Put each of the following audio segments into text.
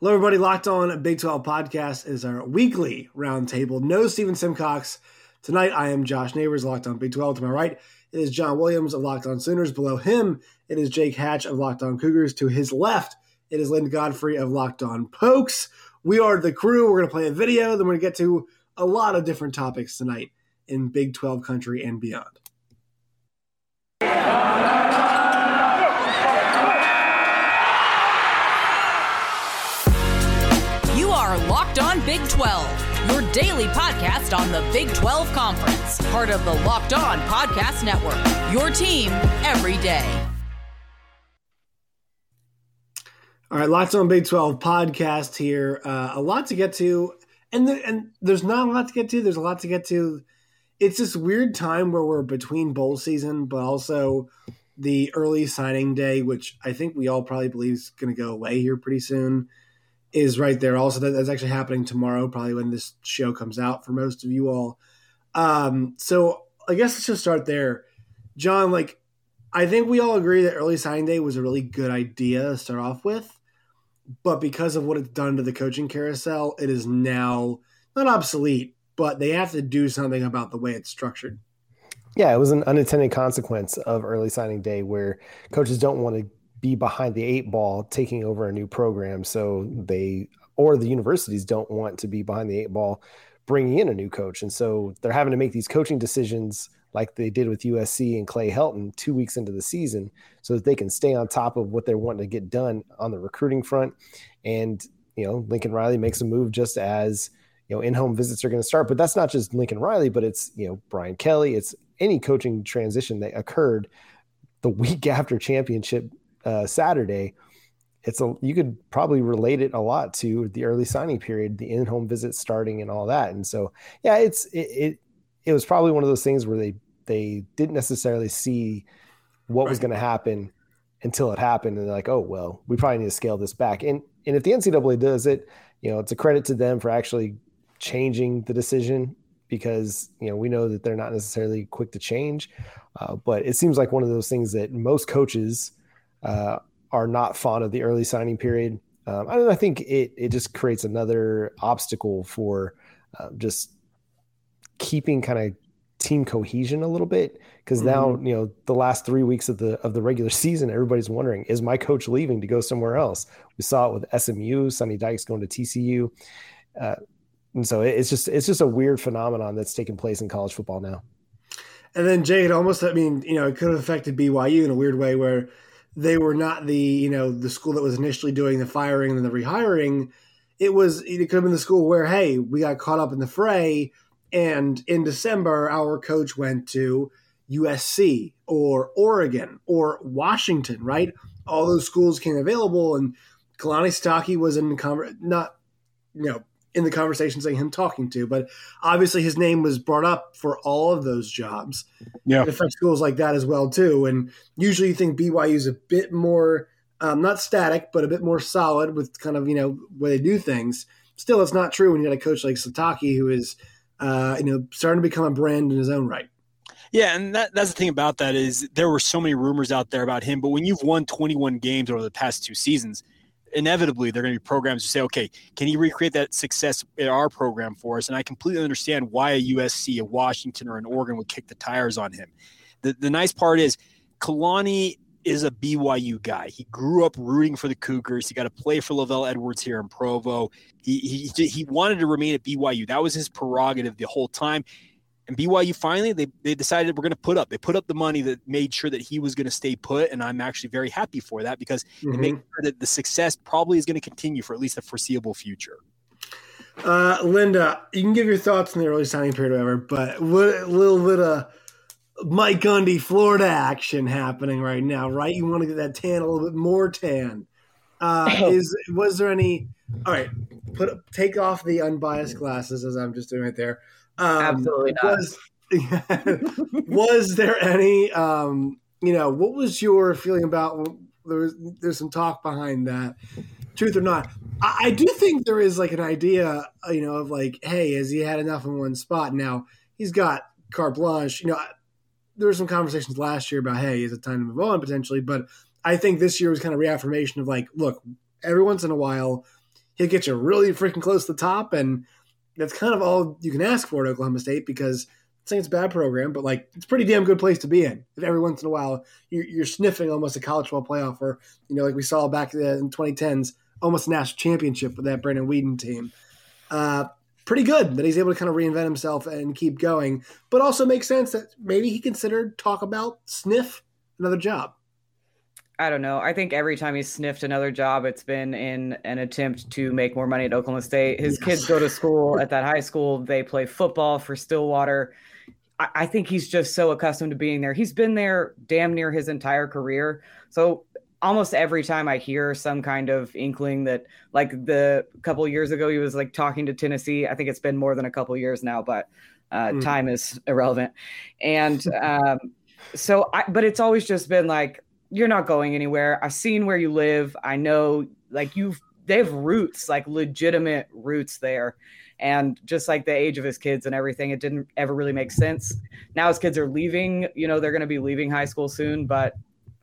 Hello, everybody. Locked on Big 12 podcast is our weekly roundtable. No Steven Simcox. Tonight, I am Josh Neighbors, Locked on Big 12. To my right, it is John Williams of Locked on Sooners. Below him, it is Jake Hatch of Locked on Cougars. To his left, it is Lynn Godfrey of Locked on Pokes. We are the crew. We're going to play a video. Then we're going to get to a lot of different topics tonight in Big 12 country and beyond. Big 12, your daily podcast on the Big 12 Conference, part of the Locked On Podcast Network. Your team every day. All right, Locked On Big 12 podcast here. Uh, a lot to get to. And, the, and there's not a lot to get to. There's a lot to get to. It's this weird time where we're between bowl season, but also the early signing day, which I think we all probably believe is going to go away here pretty soon is right there. Also, that, that's actually happening tomorrow, probably when this show comes out for most of you all. Um, so I guess let's just start there. John, like, I think we all agree that early signing day was a really good idea to start off with, but because of what it's done to the coaching carousel, it is now not obsolete, but they have to do something about the way it's structured. Yeah, it was an unintended consequence of early signing day where coaches don't want to be behind the eight ball taking over a new program. So they, or the universities don't want to be behind the eight ball bringing in a new coach. And so they're having to make these coaching decisions like they did with USC and Clay Helton two weeks into the season so that they can stay on top of what they're wanting to get done on the recruiting front. And, you know, Lincoln Riley makes a move just as, you know, in-home visits are going to start, but that's not just Lincoln Riley, but it's, you know, Brian Kelly, it's any coaching transition that occurred the week after championship uh, Saturday, it's a you could probably relate it a lot to the early signing period, the in-home visit starting, and all that. And so, yeah, it's it, it it, was probably one of those things where they they didn't necessarily see what right. was going to happen until it happened, and they're like, oh well, we probably need to scale this back. And and if the NCAA does it, you know, it's a credit to them for actually changing the decision because you know we know that they're not necessarily quick to change, uh, but it seems like one of those things that most coaches uh, are not fond of the early signing period. Um, I, I think it it just creates another obstacle for uh, just keeping kind of team cohesion a little bit because mm-hmm. now you know the last three weeks of the of the regular season everybody's wondering is my coach leaving to go somewhere else we saw it with smu sonny dykes going to tcu uh, and so it's just it's just a weird phenomenon that's taking place in college football now and then jay it almost i mean you know it could have affected byu in a weird way where they were not the you know the school that was initially doing the firing and the rehiring. It was it could have been the school where hey we got caught up in the fray, and in December our coach went to USC or Oregon or Washington. Right, all those schools came available, and Kalani Sitake was in conver- not you know in the conversation saying him talking to, but obviously his name was brought up for all of those jobs. Yeah, it affects schools like that as well too. And usually you think BYU is a bit more um, not static, but a bit more solid with kind of you know where they do things. Still, it's not true when you got a coach like Sitake who is uh, you know starting to become a brand in his own right. Yeah, and that, that's the thing about that is there were so many rumors out there about him, but when you've won 21 games over the past two seasons – inevitably they're going to be programs to say, okay, can you recreate that success in our program for us? And I completely understand why a USC, a Washington, or an Oregon would kick the tires on him. The, the nice part is Kalani is a BYU guy. He grew up rooting for the Cougars. He got to play for LaVell Edwards here in Provo. He, he, he wanted to remain at BYU. That was his prerogative the whole time. And BYU finally they, they decided we're going to put up. They put up the money that made sure that he was going to stay put, and I'm actually very happy for that because mm-hmm. it makes sure that the success probably is going to continue for at least the foreseeable future. Uh, Linda, you can give your thoughts on the early signing period, whatever, but what a little bit of Mike Gundy Florida action happening right now, right? You want to get that tan a little bit more tan. Uh, is was there any? All right, put take off the unbiased glasses as I'm just doing right there. Um, Absolutely not. Was, was there any, um, you know, what was your feeling about? There's there's some talk behind that, truth or not. I, I do think there is like an idea, uh, you know, of like, hey, has he had enough in one spot? Now he's got carte blanche. You know, there were some conversations last year about, hey, is it time to move on potentially? But I think this year was kind of reaffirmation of like, look, every once in a while he'll get you really freaking close to the top, and that's kind of all you can ask for at Oklahoma State because saying it's a bad program, but like it's a pretty damn good place to be in. If every once in a while you're, you're sniffing almost a college football playoff, or you know, like we saw back in 2010s, almost a national championship with that Brandon Weeden team. Uh, pretty good that he's able to kind of reinvent himself and keep going, but also makes sense that maybe he considered talk about sniff another job. I don't know. I think every time he's sniffed another job, it's been in an attempt to make more money at Oklahoma State. His yes. kids go to school at that high school. They play football for Stillwater. I, I think he's just so accustomed to being there. He's been there damn near his entire career. So almost every time I hear some kind of inkling that, like the couple years ago, he was like talking to Tennessee. I think it's been more than a couple years now, but uh, mm. time is irrelevant. And um, so, I, but it's always just been like, you're not going anywhere. I've seen where you live. I know like you've they have roots, like legitimate roots there. And just like the age of his kids and everything, it didn't ever really make sense. Now his kids are leaving, you know, they're going to be leaving high school soon, but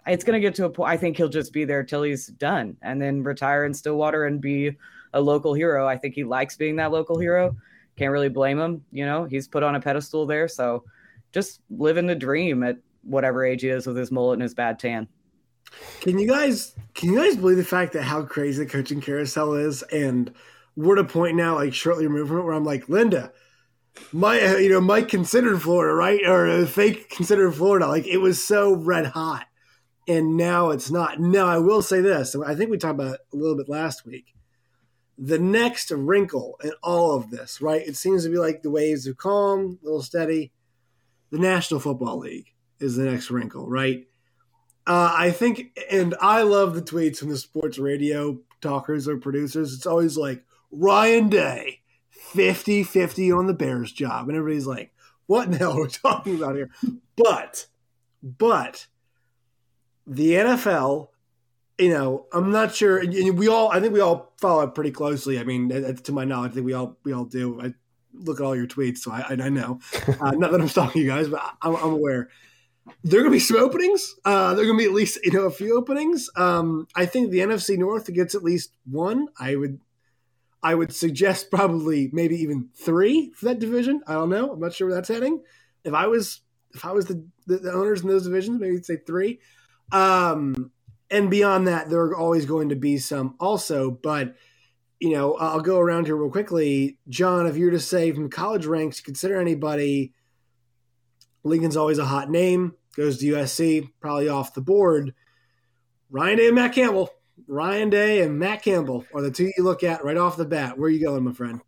it's going to get to a point. I think he'll just be there till he's done and then retire in Stillwater and be a local hero. I think he likes being that local hero. Can't really blame him. You know, he's put on a pedestal there. So just living the dream at whatever age he is with his mullet and his bad tan. Can you guys can you guys believe the fact that how crazy the coaching carousel is? And we're at a point now, like shortly removed from it, where I'm like, Linda, my you know, Mike considered Florida, right? Or uh, fake considered Florida. Like it was so red hot. And now it's not. Now I will say this. I think we talked about a little bit last week. The next wrinkle in all of this, right? It seems to be like the waves of calm, a little steady. The National Football League is the next wrinkle, right? Uh, I think, and I love the tweets from the sports radio talkers or producers. It's always like, Ryan Day, 50 50 on the Bears job. And everybody's like, what in the hell are we talking about here? But, but the NFL, you know, I'm not sure. We all, I think we all follow it pretty closely. I mean, to my knowledge, I think we all, we all do. I look at all your tweets, so I, I know. Uh, not that I'm stalking you guys, but I'm, I'm aware there are going to be some openings. Uh, there are going to be at least you know a few openings. Um, I think the NFC North gets at least one. I would, I would suggest probably maybe even three for that division. I don't know. I'm not sure where that's heading. If I was if I was the, the, the owners in those divisions, maybe say three. Um, and beyond that, there are always going to be some also. But you know, I'll go around here real quickly. John, if you were to say from college ranks, consider anybody Lincoln's always a hot name. Goes to USC, probably off the board. Ryan Day and Matt Campbell. Ryan Day and Matt Campbell are the two you look at right off the bat. Where are you going, my friend?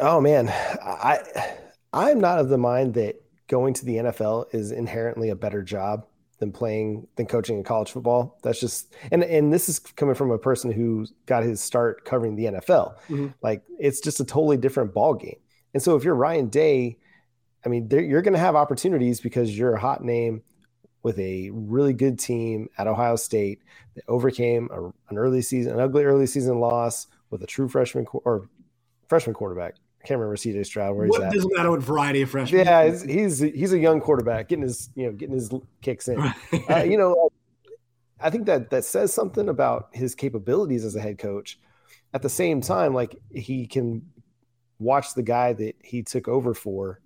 Oh man, I I'm not of the mind that going to the NFL is inherently a better job than playing than coaching in college football. That's just and and this is coming from a person who got his start covering the NFL. Mm-hmm. Like it's just a totally different ball game. And so if you're Ryan Day, I mean, you're going to have opportunities because you're a hot name with a really good team at Ohio State that overcame a, an early season, an ugly early season loss with a true freshman or freshman quarterback. I can't remember CJ Stroud where what he's at. Doesn't matter what variety of freshmen. Yeah, he's, he's he's a young quarterback getting his you know getting his kicks in. uh, you know, I think that that says something about his capabilities as a head coach. At the same time, like he can watch the guy that he took over for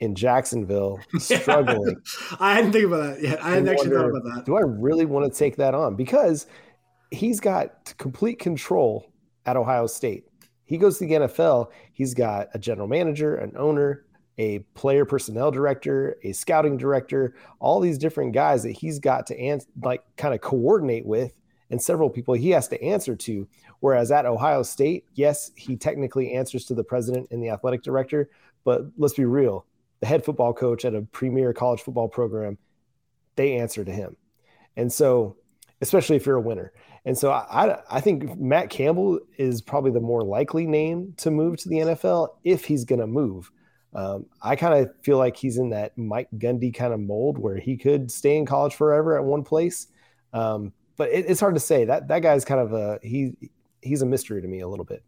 in Jacksonville struggling. I hadn't think about that yet. I hadn't actually wonder, thought about that. Do I really want to take that on? Because he's got complete control at Ohio State. He goes to the NFL, he's got a general manager, an owner, a player personnel director, a scouting director, all these different guys that he's got to ans- like kind of coordinate with and several people he has to answer to. Whereas at Ohio State, yes, he technically answers to the president and the athletic director, but let's be real, the head football coach at a premier college football program, they answer to him. And so, especially if you're a winner. And so I, I think Matt Campbell is probably the more likely name to move to the NFL if he's going to move. Um, I kind of feel like he's in that Mike Gundy kind of mold where he could stay in college forever at one place. Um, but it, it's hard to say that that guy's kind of a, he, he's a mystery to me a little bit.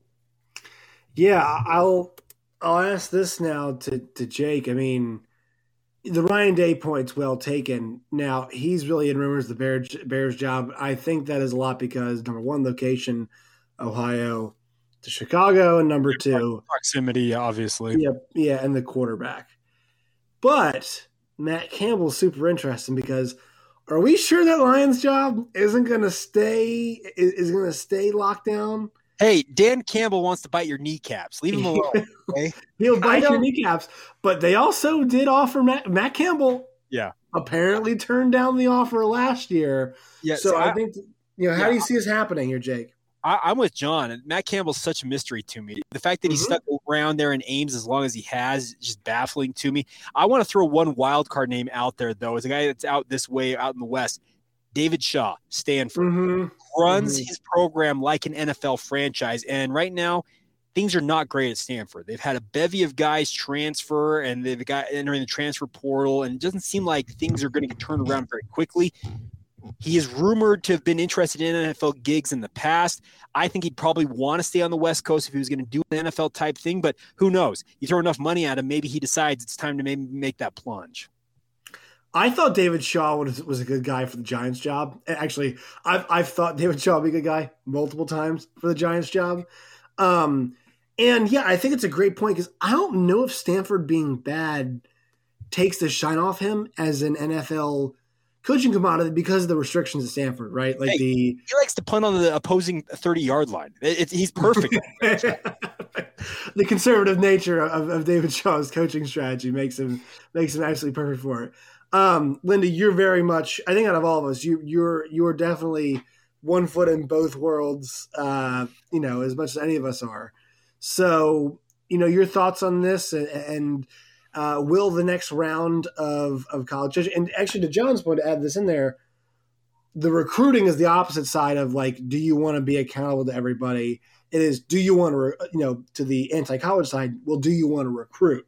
Yeah. I'll, I'll ask this now to, to Jake. I mean, the Ryan Day point's well taken. Now he's really in rumors the Bears, Bears job. I think that is a lot because number one, location, Ohio, to Chicago, and number two, proximity, obviously. Yeah, yeah, and the quarterback. But Matt Campbell's super interesting because are we sure that Lions job isn't going to stay is going to stay locked down? Hey, Dan Campbell wants to bite your kneecaps. Leave him alone. Okay? He'll bite your kneecaps. But they also did offer Matt, Matt Campbell. Yeah. Apparently turned down the offer last year. Yeah. So, so I, I, think you know how yeah, do you see this happening here, Jake? I, am with John. Matt Campbell's such a mystery to me. The fact that mm-hmm. he stuck around there in Ames as long as he has is just baffling to me. I want to throw one wild card name out there though, as a guy that's out this way, out in the West. David Shaw, Stanford, mm-hmm. runs mm-hmm. his program like an NFL franchise. And right now, things are not great at Stanford. They've had a bevy of guys transfer and they've got entering the transfer portal, and it doesn't seem like things are going to get turned around very quickly. He is rumored to have been interested in NFL gigs in the past. I think he'd probably want to stay on the West Coast if he was going to do an NFL type thing, but who knows? You throw enough money at him, maybe he decides it's time to maybe make that plunge. I thought David Shaw was, was a good guy for the Giants job. Actually, I've, I've thought David Shaw would be a good guy multiple times for the Giants job. Um, and yeah, I think it's a great point because I don't know if Stanford being bad takes the shine off him as an NFL coaching commodity because of the restrictions at Stanford, right? Like hey, the he likes to punt on the opposing thirty yard line. It, it, he's perfect. the conservative nature of, of, David Shaw's coaching strategy makes him makes him absolutely perfect for it. Um, Linda, you're very much. I think out of all of us, you you're you're definitely one foot in both worlds. Uh, you know, as much as any of us are. So, you know, your thoughts on this and, and uh, will the next round of of college and actually to John's point to add this in there, the recruiting is the opposite side of like, do you want to be accountable to everybody? It is, do you want to, you know, to the anti college side? Well, do you want to recruit?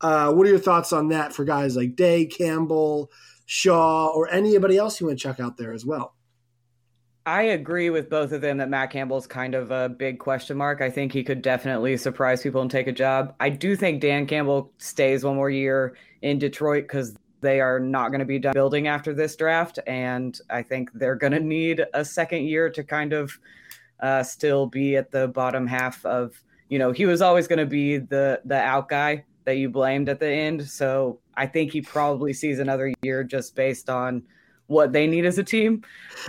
Uh, what are your thoughts on that for guys like Day, Campbell, Shaw, or anybody else you want to check out there as well? I agree with both of them that Matt Campbell's kind of a big question mark. I think he could definitely surprise people and take a job. I do think Dan Campbell stays one more year in Detroit because they are not going to be done building after this draft. And I think they're going to need a second year to kind of uh, still be at the bottom half of, you know, he was always going to be the, the out guy that you blamed at the end. So I think he probably sees another year just based on what they need as a team.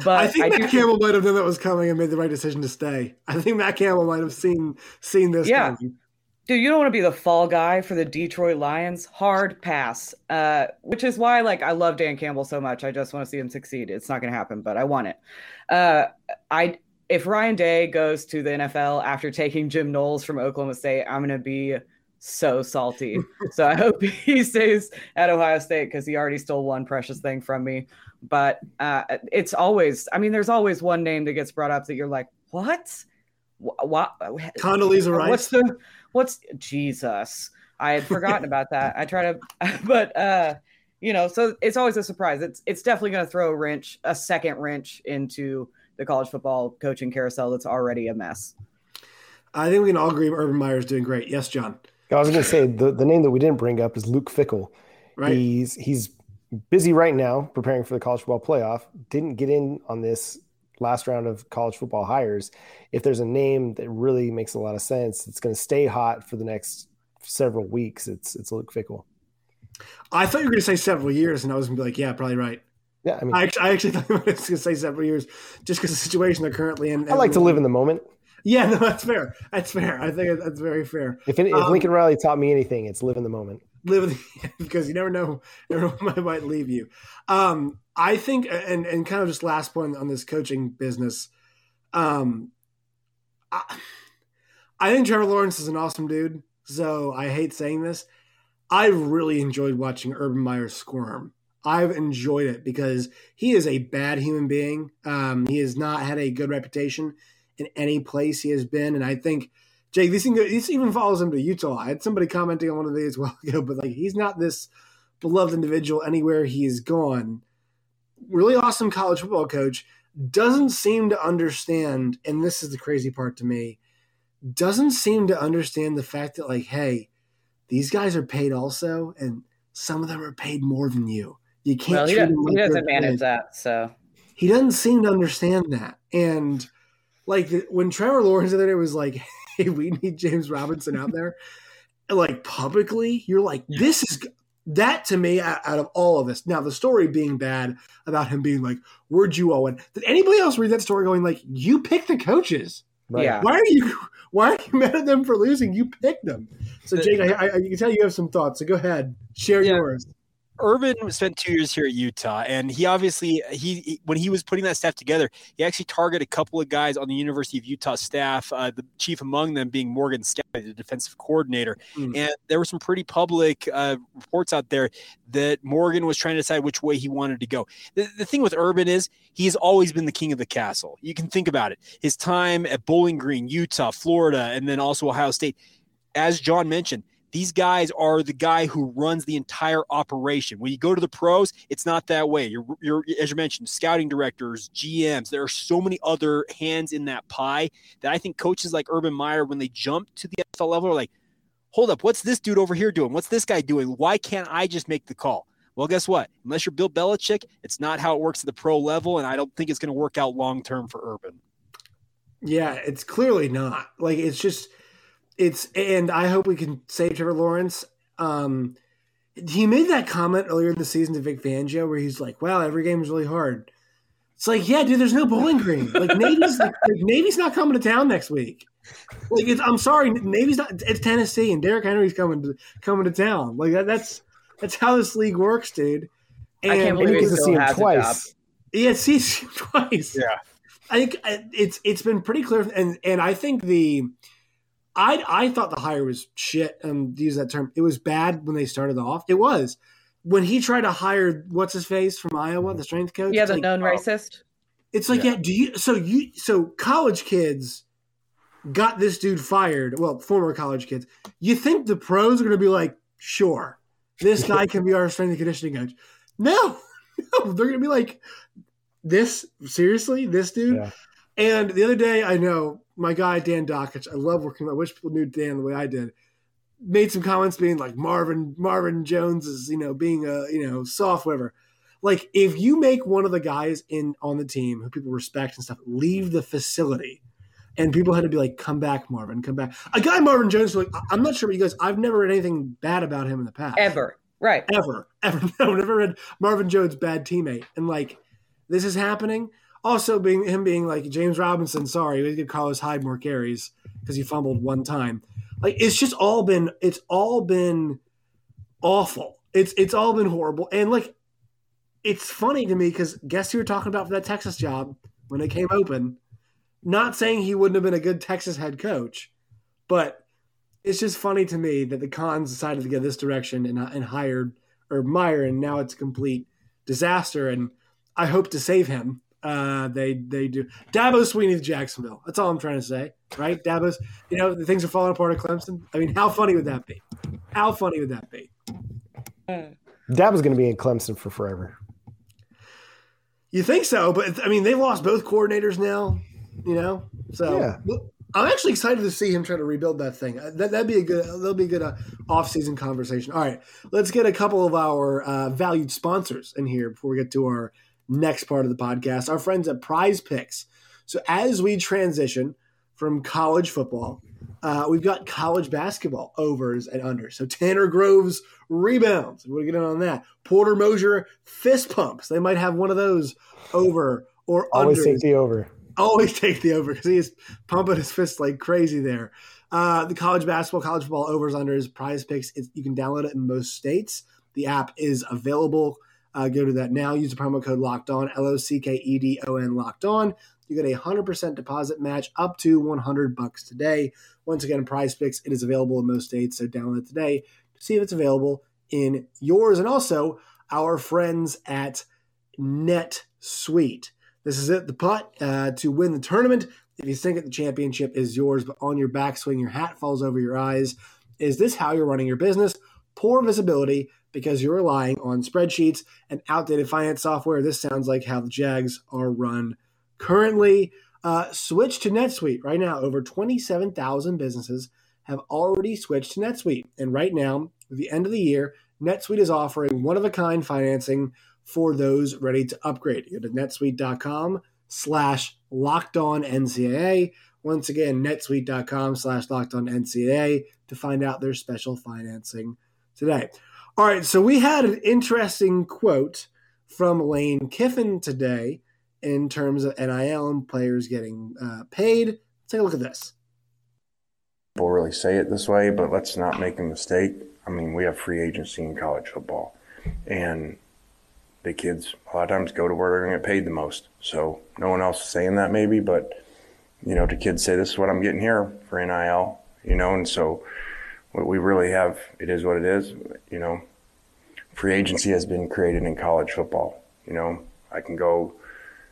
But I think I Matt Campbell might have known that was coming and made the right decision to stay. I think Matt Campbell might have seen seen this. Yeah. Coming. Dude, you don't want to be the fall guy for the Detroit Lions. Hard pass. Uh, which is why, like, I love Dan Campbell so much. I just want to see him succeed. It's not going to happen, but I want it. Uh, I if Ryan Day goes to the NFL after taking Jim Knowles from Oklahoma State, I'm going to be so salty. so I hope he stays at Ohio State because he already stole one precious thing from me. But uh, it's always, I mean, there's always one name that gets brought up that you're like, what? What? Condoleezza Rice. What's the? What's Jesus? I had forgotten about that. I try to, but uh, you know, so it's always a surprise. It's it's definitely going to throw a wrench, a second wrench into the college football coaching carousel that's already a mess. I think we can all agree Urban Meyer's doing great. Yes, John. I was going to say the, the name that we didn't bring up is Luke Fickell. Right. He's he's busy right now preparing for the college football playoff. Didn't get in on this last round of college football hires. If there's a name that really makes a lot of sense, it's going to stay hot for the next several weeks. It's it's Luke Fickell. I thought you were going to say several years, and I was going to be like, yeah, probably right. Yeah, I mean, I actually, I actually thought you were going to say several years, just because the situation they're currently in. I like to live in the moment. Yeah, no, that's fair. That's fair. I think that's very fair. If, if um, Lincoln Riley taught me anything, it's live in the moment. Live because you never know, never know what might leave you. Um, I think, and and kind of just last point on this coaching business. Um, I, I think Trevor Lawrence is an awesome dude. So I hate saying this. I really enjoyed watching Urban Meyer squirm. I've enjoyed it because he is a bad human being. Um, he has not had a good reputation in any place he has been. And I think Jake, this, thing, this even follows him to Utah. I had somebody commenting on one of these a while ago, but like he's not this beloved individual anywhere he's gone. Really awesome college football coach doesn't seem to understand, and this is the crazy part to me, doesn't seem to understand the fact that like, hey, these guys are paid also, and some of them are paid more than you. You can't. Well, he, does, like he doesn't manage paid. that, so he doesn't seem to understand that, and like when Trevor Lawrence the other day was like, hey, we need James Robinson out there, like publicly, you're like, yeah. this is that to me out, of all of this. Now the story being bad about him being like, "Where'd you Owen?" Did anybody else read that story going like, "You pick the coaches"? Right. Yeah. Why are you why are you mad at them for losing? You picked them. So Jake, I, I, I can tell you have some thoughts. So go ahead, share yeah. yours. Urban spent two years here at Utah, and he obviously he when he was putting that staff together, he actually targeted a couple of guys on the University of Utah staff. Uh, the chief among them being Morgan Scalley, the defensive coordinator, mm. and there were some pretty public uh, reports out there that Morgan was trying to decide which way he wanted to go. The, the thing with Urban is he's always been the king of the castle. You can think about it. His time at Bowling Green, Utah, Florida, and then also Ohio State. As John mentioned, these guys are the guy who runs the entire operation. When you go to the pros, it's not that way. You're, you're as you mentioned, scouting directors, GMs. There are so many other hands in that pie that I think coaches like Urban Meyer, when they jump to the NFL level, are like, hold up, what's this dude over here doing? What's this guy doing? Why can't I just make the call? Well, guess what? Unless you're Bill Belichick, it's not how it works at the pro level, and I don't think it's going to work out long term for Urban. Yeah, it's clearly not. Like it's just it's and I hope we can save Trevor Lawrence. Um, he made that comment earlier in the season to Vic Fangio where he's like, "Wow, every game is really hard." It's like, yeah, dude, there's no Bowling Green. Like Navy's like, Navy's not coming to town next week. Like, I'm sorry, Navy's not. It's Tennessee, and Derrick Henry's coming to coming to town. Like that, that's that's how this league works, dude. And I can't believe he still has twice. Yeah, see him twice. Yeah, I think uh, it's it's been pretty clear, and and I think the I I thought the hire was shit. Um, to use that term, it was bad when they started off. It was when he tried to hire what's his face from Iowa, the strength coach. Yeah, the like, known oh, racist. It's like yeah. yeah. Do you so you so college kids got this dude fired? Well, former college kids. You think the pros are going to be like, sure, this guy can be our strength and conditioning coach? No, no, they're going to be like, this seriously, this dude. Yeah. And the other day, I know my guy Dan Dakich. I love working. With I wish people knew Dan the way I did. Made some comments being like Marvin Marvin Jones is you know being a you know soft whatever. Like if you make one of the guys in on the team who people respect and stuff leave the facility, and people had to be like, "Come back, Marvin, come back." A guy Marvin Jones, like I'm not sure about you guys. I've never read anything bad about him in the past. Ever, right? Ever, ever. No, never read Marvin Jones bad teammate, and like this is happening also, being him being like James Robinson, sorry, we could Carlos Hyde more carries because he fumbled one time. Like it's just all been it's all been awful. It's it's all been horrible. And like it's funny to me because guess who you're talking about for that Texas job when it came open? Not saying he wouldn't have been a good Texas head coach, but it's just funny to me that the Khans decided to go this direction and, and hired or Meyer, and now it's a complete disaster. And I hope to save him uh, they they do. Dabo Swinney to Jacksonville. That's all I'm trying to say, right? Dabo's, you know, the things are falling apart at Clemson. I mean, how funny would that be? How funny would that be? Dabo's going to be in Clemson for forever. You think so? But I mean, they've lost both coordinators now. You know, so yeah. I'm actually excited to see him try to rebuild that thing. Uh, that, would be a good. That'll be a good uh, off-season conversation. All right, let's get a couple of our uh, valued sponsors in here before we get to our next part of the podcast, our friends at Prize Picks. So as we transition from college football, uh, we've got college basketball overs and unders. So Tanner Groves rebounds. We'll get in on that. Porter Moser fist pumps. They might have one of those over or Always unders. take the over. Always take the over because he is pumping his fist like crazy there. Uh, the college basketball, college football overs, unders, prize picks. you can download it in most states. The app is available uh, go to that now. Use the promo code Locked On L O C K E D O N Locked On. You get a hundred percent deposit match up to one hundred bucks today. Once again, Prize Picks it is available in most states, so download it today to see if it's available in yours. And also our friends at NetSuite. This is it, the putt uh, to win the tournament. If you think that the championship is yours, but on your backswing, your hat falls over your eyes, is this how you're running your business? Poor visibility because you're relying on spreadsheets and outdated finance software. This sounds like how the Jags are run currently. Uh, switch to NetSuite right now. Over 27,000 businesses have already switched to NetSuite. And right now, at the end of the year, NetSuite is offering one of a kind financing for those ready to upgrade. Go to netsuite.com slash locked on NCAA Once again, netsuite.com slash locked on NCAA to find out their special financing today. All right, so we had an interesting quote from Lane Kiffin today in terms of NIL and players getting uh, paid. take a look at this. People really say it this way, but let's not make a mistake. I mean, we have free agency in college football, and the kids a lot of times go to where they're going to get paid the most. So no one else is saying that maybe, but you know, the kids say this is what I'm getting here for NIL, you know, and so we really have, it is what it is, you know. Free agency has been created in college football. You know, I can go,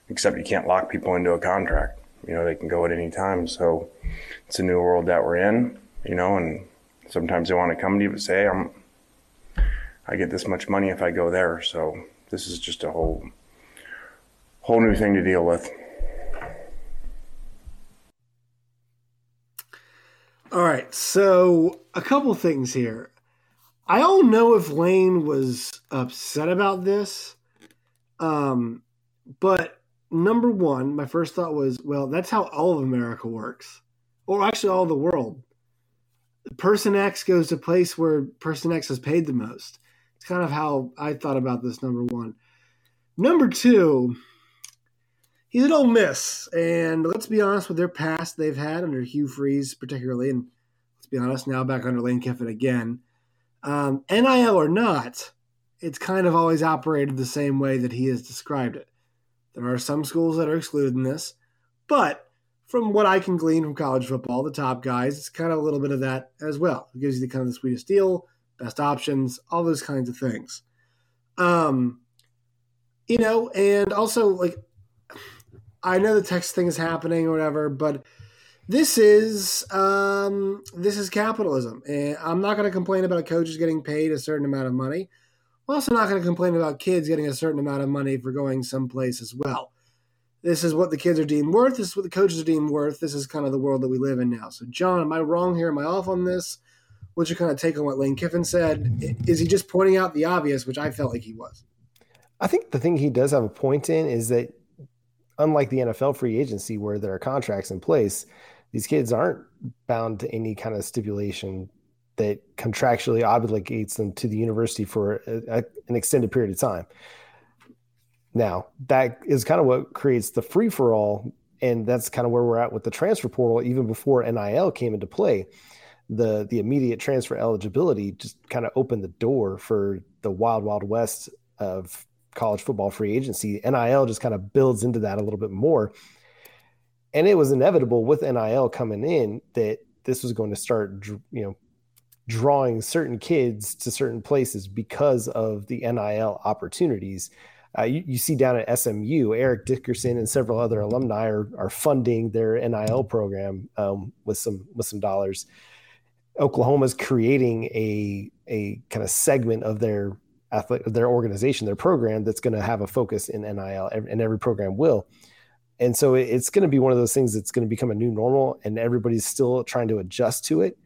except you can't lock people into a contract. You know, they can go at any time. So it's a new world that we're in, you know, and sometimes they want to come to you and say, I'm, I get this much money if I go there. So this is just a whole, whole new thing to deal with. All right, so a couple things here. I don't know if Lane was upset about this, um, but number one, my first thought was, well, that's how all of America works, or actually all the world. Person X goes to place where person X has paid the most. It's kind of how I thought about this. Number one, number two. He's an Ole Miss, and let's be honest with their past they've had under Hugh Freeze, particularly, and let's be honest now back under Lane Kiffin again. Um, NIL or not, it's kind of always operated the same way that he has described it. There are some schools that are excluded in this, but from what I can glean from college football, the top guys, it's kind of a little bit of that as well. It gives you the kind of the sweetest deal, best options, all those kinds of things. Um, you know, and also like I know the text thing is happening or whatever, but this is um, this is capitalism, and I'm not going to complain about coaches getting paid a certain amount of money. I'm also not going to complain about kids getting a certain amount of money for going someplace as well. This is what the kids are deemed worth. This is what the coaches are deemed worth. This is kind of the world that we live in now. So, John, am I wrong here? Am I off on this? What's your kind of take on what Lane Kiffin said? Is he just pointing out the obvious, which I felt like he was? I think the thing he does have a point in is that unlike the NFL free agency where there are contracts in place, these kids aren't bound to any kind of stipulation that contractually obligates them to the university for a, a, an extended period of time. Now, that is kind of what creates the free for all. And that's kind of where we're at with the transfer portal, even before NIL came into play. The, the immediate transfer eligibility just kind of opened the door for the wild, wild west of college football free agency. NIL just kind of builds into that a little bit more. And it was inevitable with NIL coming in that this was going to start, you know, drawing certain kids to certain places because of the NIL opportunities. Uh, you, you, see down at SMU, Eric Dickerson and several other alumni are, are funding their NIL program um, with some with some dollars. Oklahoma's creating a a kind of segment of their athletic their organization, their program that's going to have a focus in NIL, and every program will. And so it's going to be one of those things that's going to become a new normal, and everybody's still trying to adjust to it.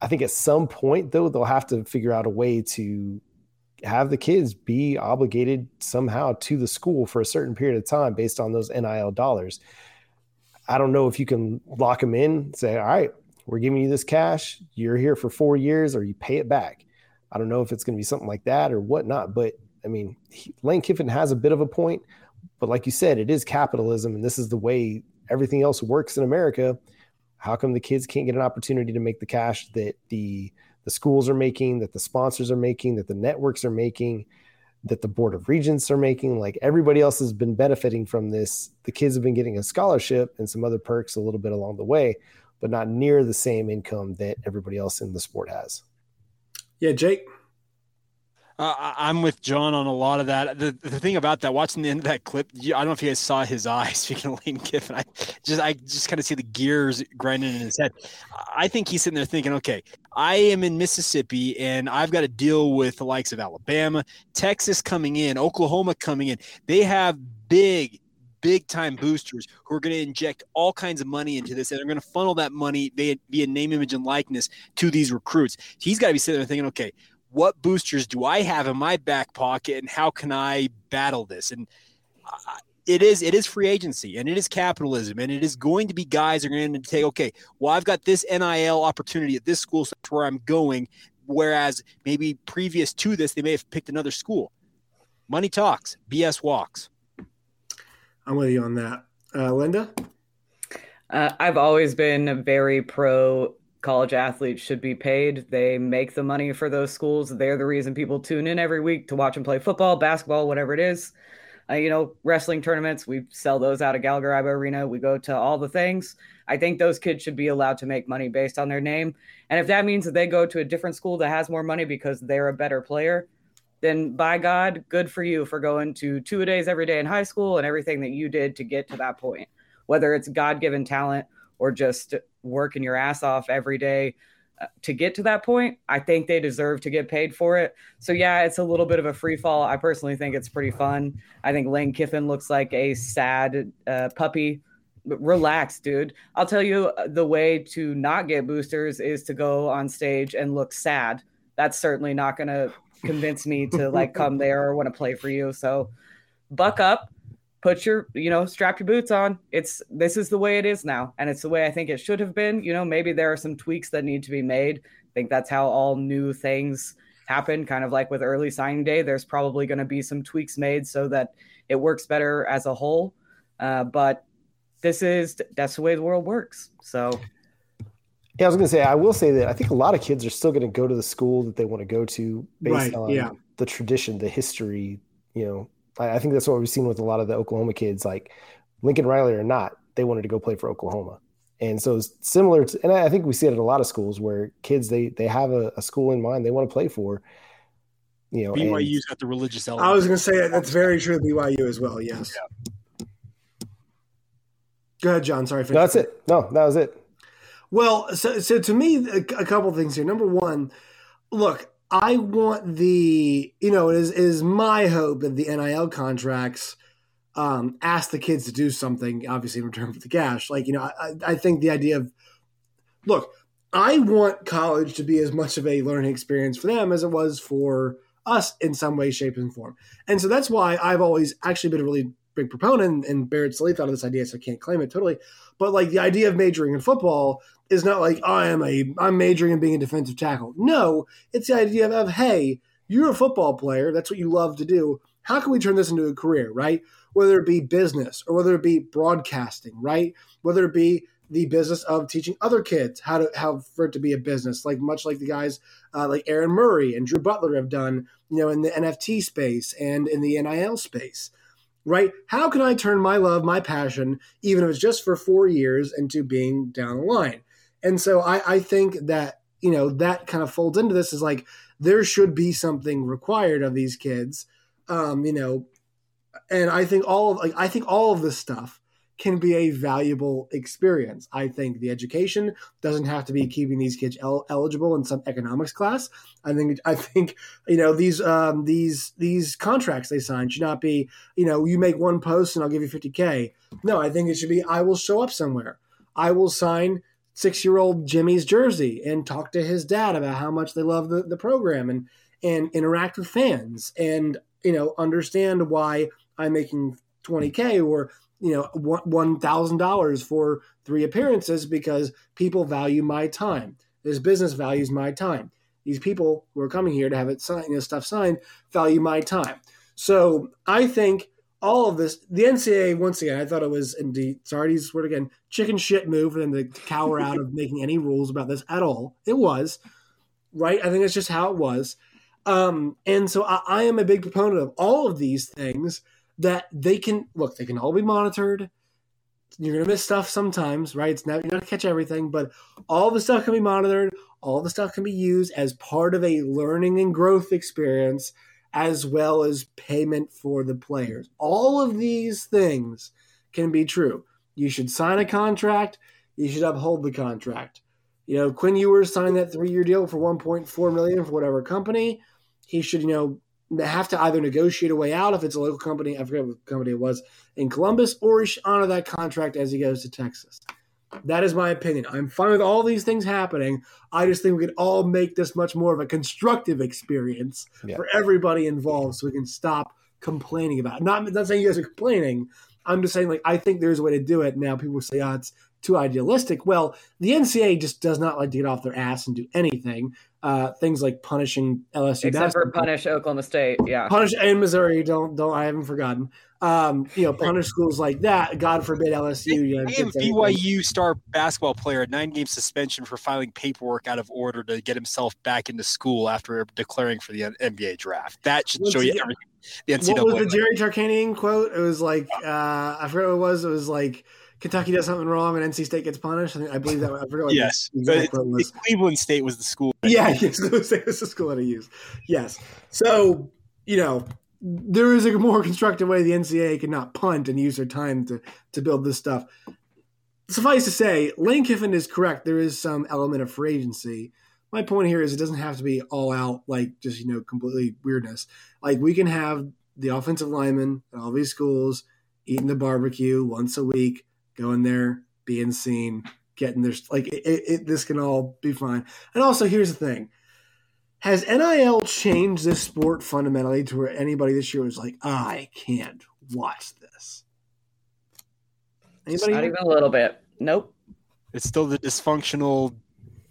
I think at some point, though, they'll have to figure out a way to have the kids be obligated somehow to the school for a certain period of time based on those NIL dollars. I don't know if you can lock them in, say, all right, we're giving you this cash, you're here for four years, or you pay it back. I don't know if it's going to be something like that or whatnot, but I mean, he, Lane Kiffin has a bit of a point, but like you said, it is capitalism, and this is the way everything else works in America. How come the kids can't get an opportunity to make the cash that the the schools are making, that the sponsors are making, that the networks are making, that the board of regents are making? Like everybody else has been benefiting from this. The kids have been getting a scholarship and some other perks a little bit along the way, but not near the same income that everybody else in the sport has. Yeah, Jake. Uh, I'm with John on a lot of that. The, the thing about that, watching the end of that clip, I don't know if you guys saw his eyes. Speaking of Lane Kiffin, I just I just kind of see the gears grinding in his head. I think he's sitting there thinking, okay, I am in Mississippi and I've got to deal with the likes of Alabama, Texas coming in, Oklahoma coming in. They have big, big time boosters who are going to inject all kinds of money into this and they're going to funnel that money via, name, image, and likeness to these recruits. He's got to be sitting there thinking, okay, what boosters do I have in my back pocket and how can I battle this? And uh, it is it is free agency and it is capitalism and it is going to be guys are going to take okay well i've got this nil opportunity at this school so that's where i'm going whereas maybe previous to this they may have picked another school money talks bs walks i'm with you on that uh, linda uh, i've always been very pro college athletes should be paid they make the money for those schools they're the reason people tune in every week to watch them play football basketball whatever it is uh, you know, wrestling tournaments. We sell those out of Gallagher Arena. We go to all the things. I think those kids should be allowed to make money based on their name. And if that means that they go to a different school that has more money because they're a better player, then by God, good for you for going to two a days every day in high school and everything that you did to get to that point. Whether it's God given talent or just working your ass off every day to get to that point, I think they deserve to get paid for it. So yeah, it's a little bit of a free fall. I personally think it's pretty fun. I think Lane Kiffin looks like a sad uh, puppy. Relax, dude. I'll tell you uh, the way to not get boosters is to go on stage and look sad. That's certainly not going to convince me to like come there or want to play for you. So buck up put your you know strap your boots on. It's this is the way it is now and it's the way i think it should have been. You know maybe there are some tweaks that need to be made. I think that's how all new things happen kind of like with early signing day. There's probably going to be some tweaks made so that it works better as a whole. Uh, but this is that's the way the world works. So yeah, I was going to say, I will say that I think a lot of kids are still going to go to the school that they want to go to based right, on yeah. the tradition, the history, you know, I think that's what we've seen with a lot of the Oklahoma kids, like Lincoln Riley or not, they wanted to go play for Oklahoma. And so it's similar to, and I think we see it at a lot of schools where kids they they have a, a school in mind they want to play for. You know, BYU's got the religious element. I was going to say that's very true. BYU as well. Yes. Yeah. Go ahead, John. Sorry. No, that's it. No, that was it. Well, so so to me, a, a couple things here. Number one, look, I want the you know it is is my hope that the NIL contracts um, ask the kids to do something, obviously in return for the cash. Like you know, I, I think the idea of look, I want college to be as much of a learning experience for them as it was for us in some way, shape, and form. And so that's why I've always actually been a really big proponent, and Barrett Slade thought of this idea, so I can't claim it totally. But like the idea of majoring in football is not like I am a I'm majoring in being a defensive tackle. No, it's the idea of, hey, you're a football player. That's what you love to do. How can we turn this into a career, right? Whether it be business or whether it be broadcasting, right? Whether it be the business of teaching other kids how to how for it to be a business, like much like the guys uh, like Aaron Murray and Drew Butler have done, you know, in the NFT space and in the NIL space right? How can I turn my love, my passion, even if it's just for four years, into being down the line? And so I, I think that, you know, that kind of folds into this is like there should be something required of these kids. Um, you know, and I think all of like I think all of this stuff can be a valuable experience. I think the education doesn't have to be keeping these kids el- eligible in some economics class. I think I think you know these um, these these contracts they sign should not be you know you make one post and I'll give you 50k. No, I think it should be I will show up somewhere. I will sign six year old Jimmy's jersey and talk to his dad about how much they love the, the program and and interact with fans and you know understand why I'm making 20k or you know one thousand dollars for three appearances because people value my time. This business values my time. These people who are coming here to have it signed, you know, stuff signed, value my time. So I think all of this, the NCAA, once again, I thought it was indeed, use word again, chicken shit move for them to cower out of making any rules about this at all. It was, right? I think it's just how it was. Um, and so I, I am a big proponent of all of these things that they can look, they can all be monitored. You're gonna miss stuff sometimes, right? It's not you're not gonna catch everything, but all the stuff can be monitored, all the stuff can be used as part of a learning and growth experience, as well as payment for the players. All of these things can be true. You should sign a contract, you should uphold the contract. You know, Quinn Ewers signed that three year deal for 1.4 million for whatever company. He should, you know, have to either negotiate a way out if it's a local company, I forget what company it was in Columbus, or he should honor that contract as he goes to Texas. That is my opinion. I'm fine with all these things happening. I just think we could all make this much more of a constructive experience yeah. for everybody involved so we can stop complaining about it. Not, not saying you guys are complaining. I'm just saying, like, I think there's a way to do it. Now people say, oh, it's too idealistic. Well, the NCAA just does not like to get off their ass and do anything. Uh, things like punishing LSU, except for punish Oklahoma State, yeah, punish and Missouri. Don't don't I haven't forgotten. Um, you know, punish schools like that. God forbid LSU. You know, BYU star basketball player a nine game suspension for filing paperwork out of order to get himself back into school after declaring for the NBA draft. That should show you everything. The NCAA. What was the Jerry Tarkanian quote? It was like uh, I forget what it was. It was like Kentucky does something wrong and NC State gets punished. I, believe that. I forget what yes, was. Cleveland State was the school. Yeah, yes, Cleveland State was the school that I used. Yes, so you know there is a more constructive way the NCAA cannot punt and use their time to to build this stuff. Suffice to say, Lane Kiffin is correct. There is some element of free agency. My point here is it doesn't have to be all out, like just you know completely weirdness. Like we can have the offensive linemen at all these schools eating the barbecue once a week going there, being seen, getting their like it, it, this can all be fine. And also, here's the thing: has NIL changed this sport fundamentally to where anybody this year was like, I can't watch this? Anybody? Not even a little bit. Nope. It's still the dysfunctional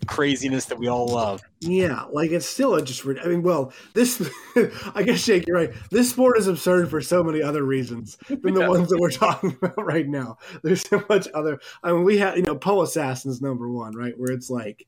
craziness that we all love. Yeah, like it's still a just. I mean, well, this. I guess Jake, you're right. This sport is absurd for so many other reasons than the yeah. ones that we're talking about right now. There's so much other. I mean, we have you know, Poe Assassin's number one, right? Where it's like,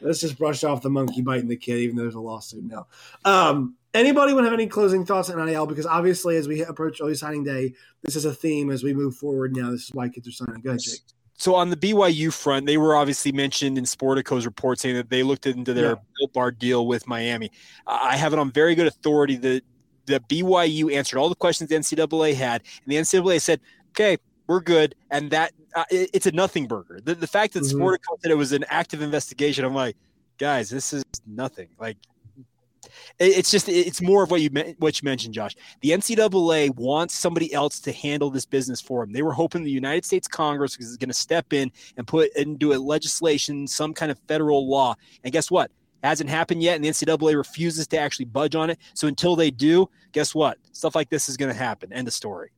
let's just brush off the monkey biting the kid, even though there's a lawsuit now. Um, anybody want to have any closing thoughts on NIL? Because obviously, as we approach early signing day, this is a theme as we move forward. Now, this is why kids are signing. Go ahead, Jake. So on the BYU front, they were obviously mentioned in Sportico's report saying that they looked into their yeah. bar deal with Miami. I have it on very good authority that the BYU answered all the questions the NCAA had, and the NCAA said, "Okay, we're good," and that uh, it, it's a nothing burger. The, the fact that mm-hmm. Sportico said it was an active investigation, I'm like, guys, this is nothing. Like it's just it's more of what you what you mentioned, Josh. The NCAA wants somebody else to handle this business for them. They were hoping the United States Congress is going to step in and put do a legislation, some kind of federal law. And guess what? Hasn't happened yet, and the NCAA refuses to actually budge on it. So until they do, guess what? Stuff like this is going to happen. End of story.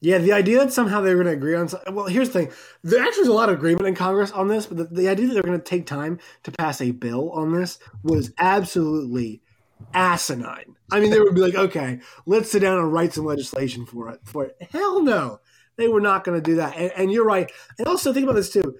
Yeah, the idea that somehow they were going to agree on. Well, here's the thing: there actually was a lot of agreement in Congress on this, but the, the idea that they're going to take time to pass a bill on this was absolutely asinine. I mean, they would be like, "Okay, let's sit down and write some legislation for it." For it, hell no, they were not going to do that. And, and, you're right. And also think about this too: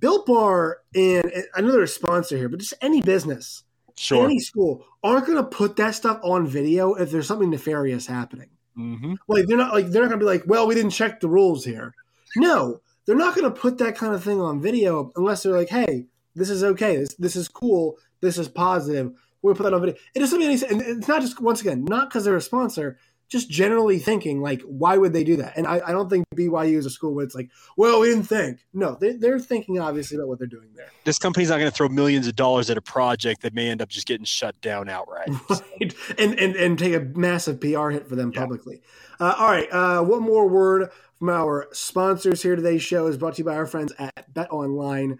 Built Bar and I know sponsor here, but just any business, sure. any school aren't going to put that stuff on video if there's something nefarious happening. Mm-hmm. Like they're not like they're not gonna be like, well, we didn't check the rules here. No, they're not gonna put that kind of thing on video unless they're like, hey, this is okay, this this is cool, this is positive. We'll put that on video. It doesn't make any sense. And it's not just once again, not because they're a sponsor, just generally thinking like, why would they do that? And I, I, don't think BYU is a school where it's like, well, we didn't think. No, they, they're thinking obviously about what they're doing there. This company's not going to throw millions of dollars at a project that may end up just getting shut down outright. Right. And, and, and take a massive PR hit for them yeah. publicly. Uh, all right. Uh, one more word from our sponsors here. Today's show is brought to you by our friends at BetOnline.ag.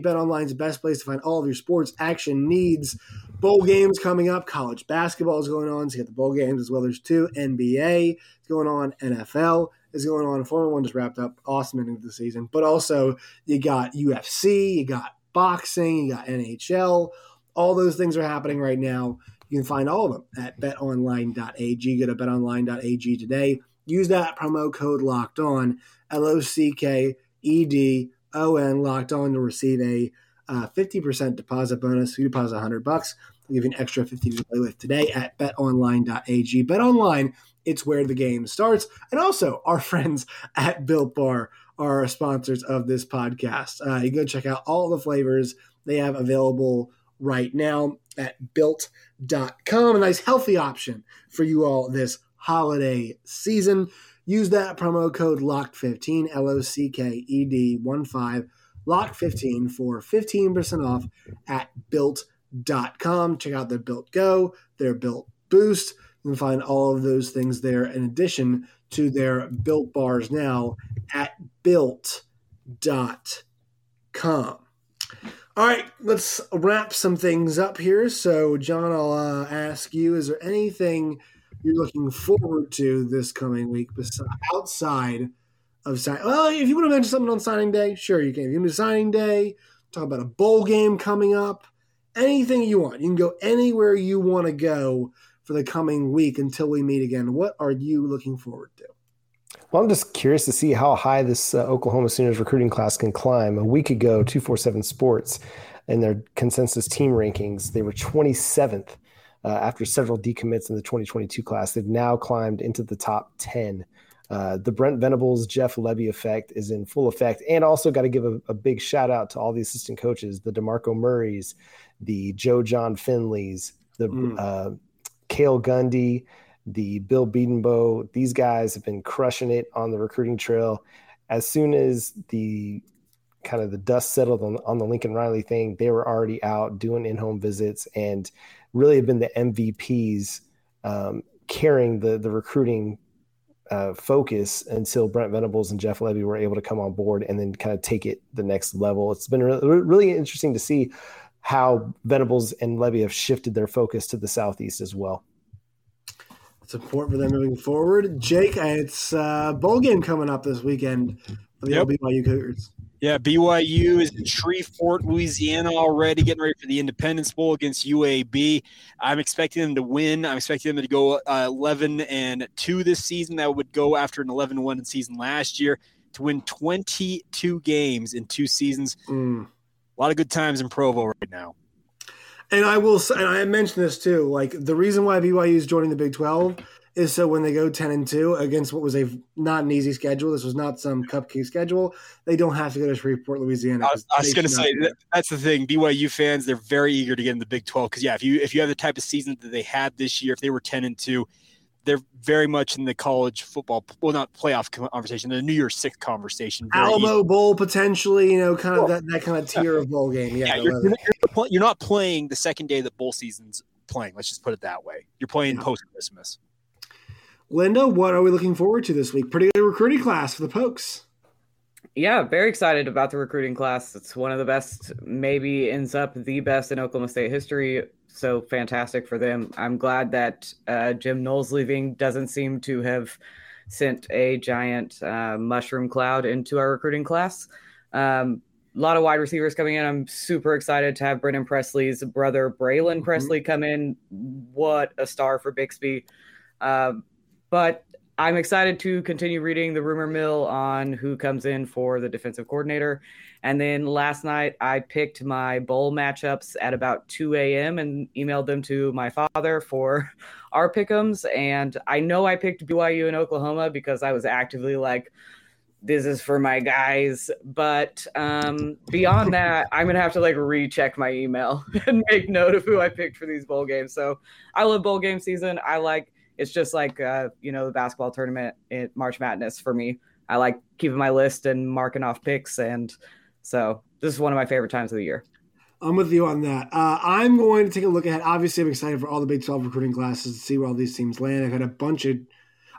betonline's the best place to find all of your sports action needs bowl games coming up. College basketball is going on. So you got the bowl games as well. There's two NBA is going on. NFL is going on. Formula One just wrapped up. Awesome ending of the season. But also you got UFC, you got boxing, you got NHL. All those things are happening right now. You can find all of them at betonline.ag. Go to betonline.ag today. Use that promo code locked on, L O C K E D O N, locked on to receive a uh, 50% deposit bonus. You deposit 100 bucks. I'll give you an extra 50 to play with today at betonline.ag. BetOnline, it's where the game starts. And also, our friends at Built Bar are sponsors of this podcast. Uh, you go check out all the flavors they have available right now at built.com. A nice healthy option for you all this holiday season. Use that promo code LOCKED15, L O C K E D 1 5 lock 15 for 15% off at built.com. Check out their Built Go, their Built Boost. You can find all of those things there in addition to their Built Bars now at built.com. All right, let's wrap some things up here. So, John, I'll uh, ask you is there anything you're looking forward to this coming week besides outside of sign. Well, if you want to mention something on signing day, sure you can. If you want to signing day, talk about a bowl game coming up, anything you want. You can go anywhere you want to go for the coming week until we meet again. What are you looking forward to? Well, I'm just curious to see how high this uh, Oklahoma Sooners recruiting class can climb. A week ago, 247 Sports in their consensus team rankings, they were 27th uh, after several decommits in the 2022 class. They've now climbed into the top 10. Uh, the Brent Venables, Jeff Lebby effect is in full effect. And also got to give a, a, big shout out to all the assistant coaches, the DeMarco Murrays, the Joe Jon Finleys, the mm. uh, Cale Gundy, the Bill Bedenbaugh. These guys have been crushing it on the recruiting trail. As soon as the kind of the dust settled on, on the Lincoln Riley thing, they were already out doing in-home visits and really have been the MVPs um, carrying the the recruiting uh, focus until Brent Venables and Jeff Lebby were able to come on board and then kind of take it the next level. It's been really, really interesting to see how Venables and Lebby have shifted their focus to the southeast as well. Support for them moving forward. Jake, it's a bowl game coming up this weekend for the yep. BYU Cougars. Yeah, BYU is in Shreveport, Louisiana already, getting ready for the Independence Bowl against UAB. I'm expecting them to win. I'm expecting them to go uh, 11 and 2 this season. That would go after an 11 1 season last year to win 22 games in two seasons. Mm. A lot of good times in Provo right now. And I will say, and I mentioned this too. Like the reason why BYU is joining the Big 12 is so when they go 10 and 2 against what was a not an easy schedule this was not some cupcake schedule they don't have to go to shreveport louisiana i was, was going to say that's the thing byu fans they're very eager to get in the big 12 because yeah if you if you have the type of season that they had this year if they were 10 and 2 they're very much in the college football well not playoff conversation the new year's six conversation alamo easy. bowl potentially you know kind of that, that kind of tier of bowl game yeah, yeah you're, you're, you're, not playing the second day that bowl season's playing let's just put it that way. You're playing yeah. post christmas Linda, what are we looking forward to this week? Pretty good recruiting class for the Pokes. Yeah, very excited about the recruiting class. It's one of the best, maybe ends up the best in Oklahoma State history. So fantastic for them. I'm glad that uh, Jim Knowles leaving doesn't seem to have sent a giant uh, mushroom cloud into our recruiting class. Um, a lot of wide receivers coming in. I'm super excited to have Brennan Presley's brother, Braylin mm-hmm. Presley, come in. What a star for Bixby. Um, but I'm excited to continue reading the rumor mill on who comes in for the defensive coordinator. And then last night, I picked my bowl matchups at about 2 a.m. and emailed them to my father for our pickums. And I know I picked BYU in Oklahoma because I was actively like, this is for my guys. But um, beyond that, I'm gonna have to like recheck my email and make note of who I picked for these bowl games. So I love bowl game season. I like it's just like uh, you know the basketball tournament in March Madness for me. I like keeping my list and marking off picks, and so this is one of my favorite times of the year. I'm with you on that. Uh, I'm going to take a look ahead. Obviously, I'm excited for all the Big 12 recruiting classes to see where all these teams land. I've had a bunch of.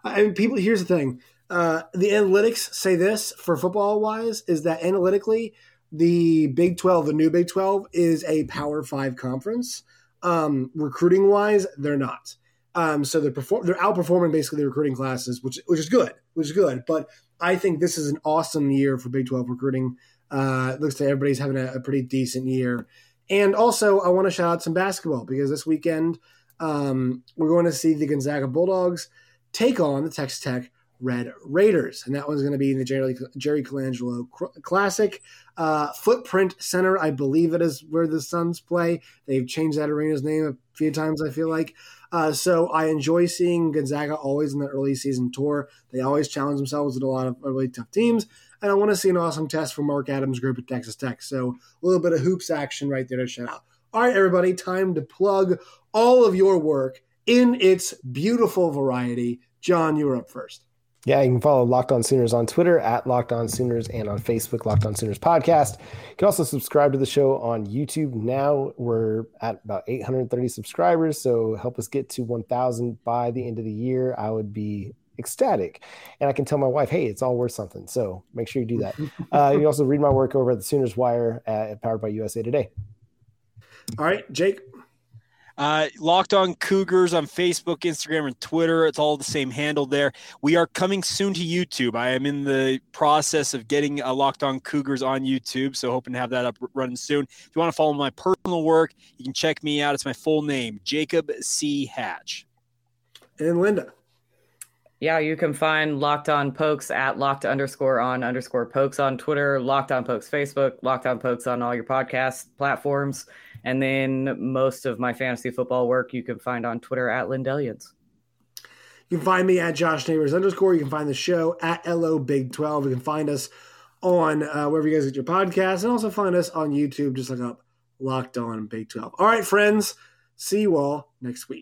I mean, people. Here's the thing: uh, the analytics say this for football wise is that analytically, the Big 12, the new Big 12, is a Power Five conference. Um, recruiting wise, they're not. Um, so they're perform they're outperforming basically the recruiting classes, which which is good, which is good. But I think this is an awesome year for Big Twelve recruiting. Uh, looks like everybody's having a, a, pretty decent year. And also, I want to shout out some basketball because this weekend um, we're going to see the Gonzaga Bulldogs take on the Texas Tech Red Raiders, and that one's going to be in the Jerry, Jerry Colangelo Classic. Uh, Footprint Center, I believe it is where the Suns play. They've changed that arena's name a few times. I feel like. Uh, so I enjoy seeing Gonzaga always in the early season tour. They always challenge themselves with a lot of really tough teams. And I want to see an awesome test for Mark Adams' group at Texas Tech. So a little bit of hoops action right there to shout out. All right, everybody, time to plug all of your work in its beautiful variety. John, you are up first. Yeah, you can follow Locked On Sooners on Twitter at Locked On Sooners and on Facebook, Locked On Sooners Podcast. You can also subscribe to the show on YouTube. Now we're at about 830 subscribers, so help us get to 1,000 by the end of the year. I would be ecstatic. And I can tell my wife, hey, it's all worth something. So make sure you do that. uh, you also read my work over at the Sooners Wire, at, powered by USA Today. All right, Jake. Uh, Locked on Cougars on Facebook, Instagram, and Twitter. It's all the same handle there. We are coming soon to YouTube. I am in the process of getting uh, Locked on Cougars on YouTube, so hoping to have that up running soon. If you want to follow my personal work, you can check me out. It's my full name, Jacob C. Hatch. And Linda. Yeah, you can find Locked On Pokes at locked underscore on underscore pokes on Twitter, Locked On Pokes Facebook, Locked On Pokes on all your podcast platforms. And then most of my fantasy football work you can find on Twitter at Lindellians. You can find me at Josh Neighbors underscore. You can find the show at LO Big 12. You can find us on uh, wherever you guys get your podcasts and also find us on YouTube. Just look up Locked On Big 12. All right, friends. See you all next week.